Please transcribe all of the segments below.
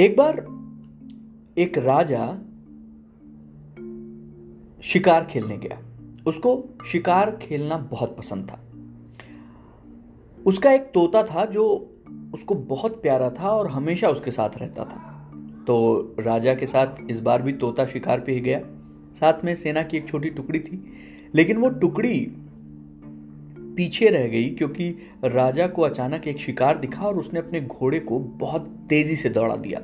एक बार एक राजा शिकार खेलने गया। उसको शिकार खेलना बहुत पसंद था। उसका एक तोता था जो उसको बहुत प्यारा था और हमेशा उसके साथ रहता था। तो राजा के साथ इस बार भी तोता शिकार पे ही गया। साथ में सेना की एक छोटी टुकड़ी थी, लेकिन वो टुकड़ी पीछे रह गई क्योंकि राजा को अचानक एक शिकार दिखा और उसने अपने घोड़े को बहुत तेज़ी से दौड़ा दिया।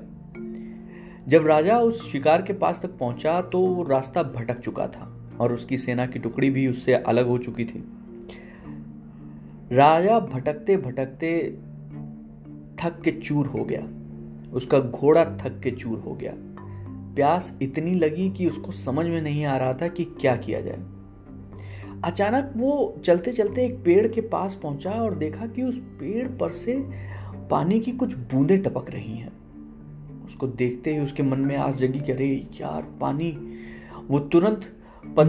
जब राजा उस शिकार के पास तक पहुँचा तो वो रास्ता भटक चुका था और उसकी सेना की टुकड़ी भी उससे अलग हो चुकी थी। राजा भटकते भटकते थक के चूर हो गया। उसका घोड़ा थक के चूर हो गया। प्यास इतनी लगी कि उसको समझ में नहीं आ रहा था कि क्या किया जाए। अचानक वो चलते चलते एक पेड़ के पास पहुँचा और देखा कि उस पेड़ पर से पानी की कुछ बूंदें टपक रही हैं। उसको देखते ही उसके मन में आस जगी कि अरे यार पानी। वो तुरंत पत,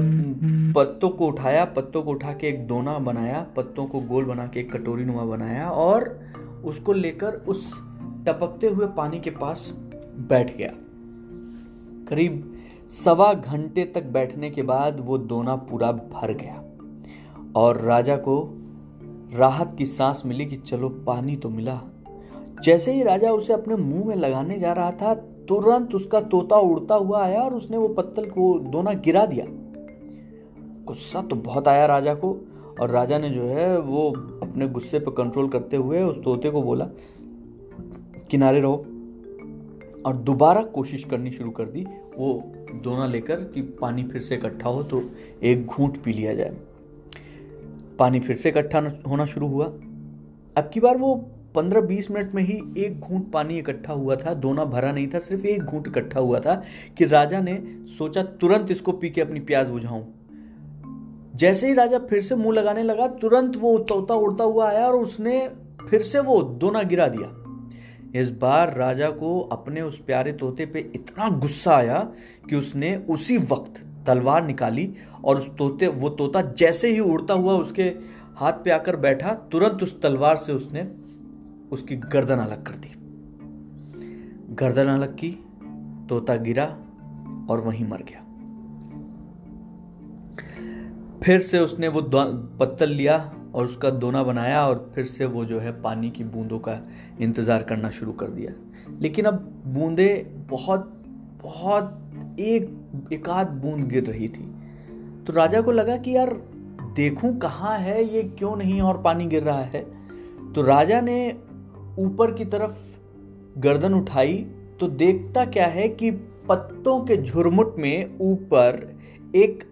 पत्तों को उठाया पत्तों को उठा के एक दोना बनाया पत्तों को गोल बना के एक कटोरी नुमा बनाया और उसको लेकर उस टपकते हुए पानी के पास बैठ गया। करीब सवा घंटे तक बैठने के बाद वो दोना पूरा भर गया। और राजा को राहत की सांस मिली कि चलो पानी तो मिला। जैसे ही राजा उसे अपने मुँह में लगाने जा रहा था, तुरंत उसका तोता उड़ता हुआ आया और उसने वो पत्तल को दोना गिरा दिया। गुस्सा तो बहुत आया राजा को और राजा ने जो है वो अपने गुस्से पर कंट्रोल करते हुए उस तोते को बोला, किनारे रहो। और दोबारा कोशिश करनी शुरू कर दी, वो दोना लेकर कि पानी फिर से इकट्ठा हो तो एक घूंट पी लिया जाए। पानी फिर से इकट्ठा होना शुरू हुआ। अब की बार वो पंद्रह बीस मिनट में ही एक घूंट पानी इकट्ठा हुआ था, दोना भरा नहीं था, सिर्फ़ एक घूंट इकट्ठा हुआ था कि राजा ने सोचा तुरंत इसको पी के अपनी प्यास बुझाऊं। जैसे ही राजा फिर से मुँह लगाने लगा, तुरंत वो तोता उड़ता हुआ आया और उसने फिर से वो दोना गिरा दिया। इस बार राजा को अपने उस प्यारे तोते पे इतना गुस्सा आया कि उसने उसी वक्त तलवार निकाली और उस तोते, वो तोता जैसे ही उड़ता हुआ उसके हाथ पे आकर बैठा, तुरंत उस तलवार से उसने उसकी गर्दन अलग कर दी। गर्दन अलग की, तोता गिरा और वहीं मर गया। फिर से उसने वो पत्तल लिया और उसका दोना बनाया और फिर से वो जो है पानी की बूंदों का इंतज़ार करना शुरू कर दिया। लेकिन अब बूंदे बहुत बहुत एक एक आध बूंद गिर रही थी। तो राजा को लगा कि यार, देखूँ कहाँ है, ये क्यों नहीं और पानी गिर रहा है। तो राजा ने ऊपर की तरफ़ गर्दन उठाई तो देखता क्या है कि पत्तों के झुरमुट में ऊपर एक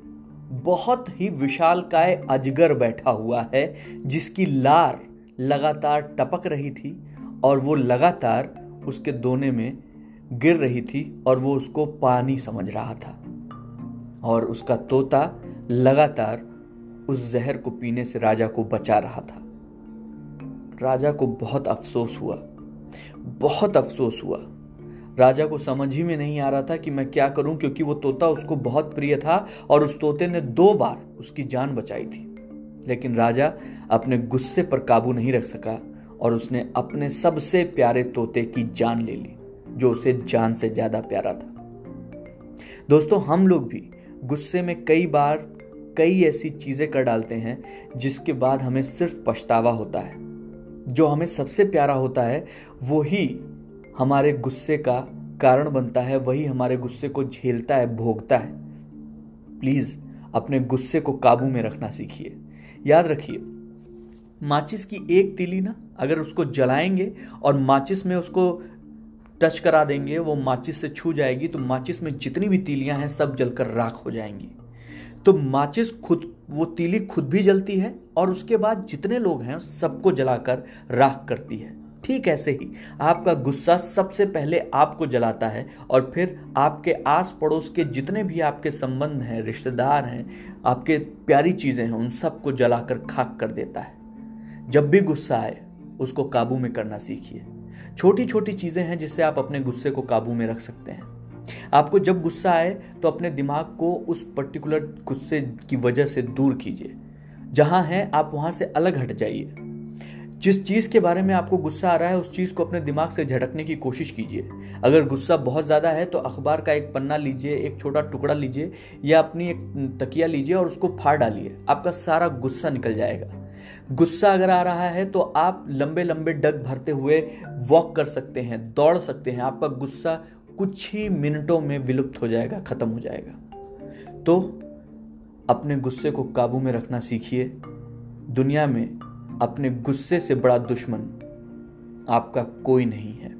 बहुत ही विशालकाय अजगर बैठा हुआ है, जिसकी लार लगातार टपक रही थी और वो लगातार उसके दोने में गिर रही थी और वो उसको पानी समझ रहा था। और उसका तोता लगातार उस जहर को पीने से राजा को बचा रहा था। राजा को बहुत अफसोस हुआ। बहुत अफसोस हुआ। राजा को समझ ही में नहीं आ रहा था कि मैं क्या करूँ, क्योंकि वो तोता उसको बहुत प्रिय था और उस तोते ने दो बार उसकी जान बचाई थी। लेकिन राजा अपने गुस्से पर काबू नहीं रख सका और उसने अपने सबसे प्यारे तोते की जान ले ली। जो उसे जान से ज़्यादा प्यारा था। दोस्तों, हम लोग भी गुस्से में कई बार कई ऐसी चीज़ें कर डालते हैं जिसके बाद हमें सिर्फ़ पछतावा होता है। जो हमें सबसे प्यारा होता है, वो ही हमारे गुस्से का कारण बनता है, वही हमारे गुस्से को झेलता है, भोगता है। प्लीज़, अपने गुस्से को काबू में रखना सीखिए। याद रखिए, माचिस की एक तिली ना, अगर उसको जलाएँगे और माचिस में उसको टच करा देंगे, वो माचिस से छू जाएगी तो माचिस में जितनी भी तीलियाँ हैं, सब जलकर राख हो जाएँगी। तो माचिस खुद, वो तीली खुद भी जलती है, और उसके बाद जितने लोग हैं, सबको जलाकर राख करती है। ठीक ऐसे ही, आपका गुस्सा सबसे पहले आपको जलाता है, और फिर आपके आस पड़ोस के जितने भी आपके संबंध हैं, रिश्तेदार हैं, आपके प्यारी चीज़ें हैं, उन सबको जलाकर खाक कर देता है। जब भी गुस्सा आए, उसको काबू में करना सीखिए। छोटी छोटी चीज़ें हैं जिससे आप अपने गुस्से को काबू में रख सकते हैं। आपको जब गुस्सा आए तो अपने दिमाग को उस पर्टिकुलर गुस्से की वजह से दूर कीजिए। जहाँ है, आप वहाँ से अलग हट जाइए। जिस चीज़ के बारे में आपको गुस्सा आ रहा है, उस चीज़ को अपने दिमाग से झटकने की कोशिश कीजिए। अगर गुस्सा बहुत ज़्यादा है तो अखबार का एक पन्ना लीजिए, एक छोटा टुकड़ा लीजिए, या अपनी एक तकिया लीजिए और उसको फाड़ डालिए। आपका सारा गुस्सा निकल जाएगा। गुस्सा अगर आ रहा है तो आप लंबे लंबे डग भरते हुए वॉक कर सकते हैं, दौड़ सकते हैं। आपका गुस्सा कुछ ही मिनटों में विलुप्त हो जाएगा, खत्म हो जाएगा। तो अपने गुस्से को काबू में रखना सीखिए। दुनिया में अपने गुस्से से बड़ा दुश्मन आपका कोई नहीं है।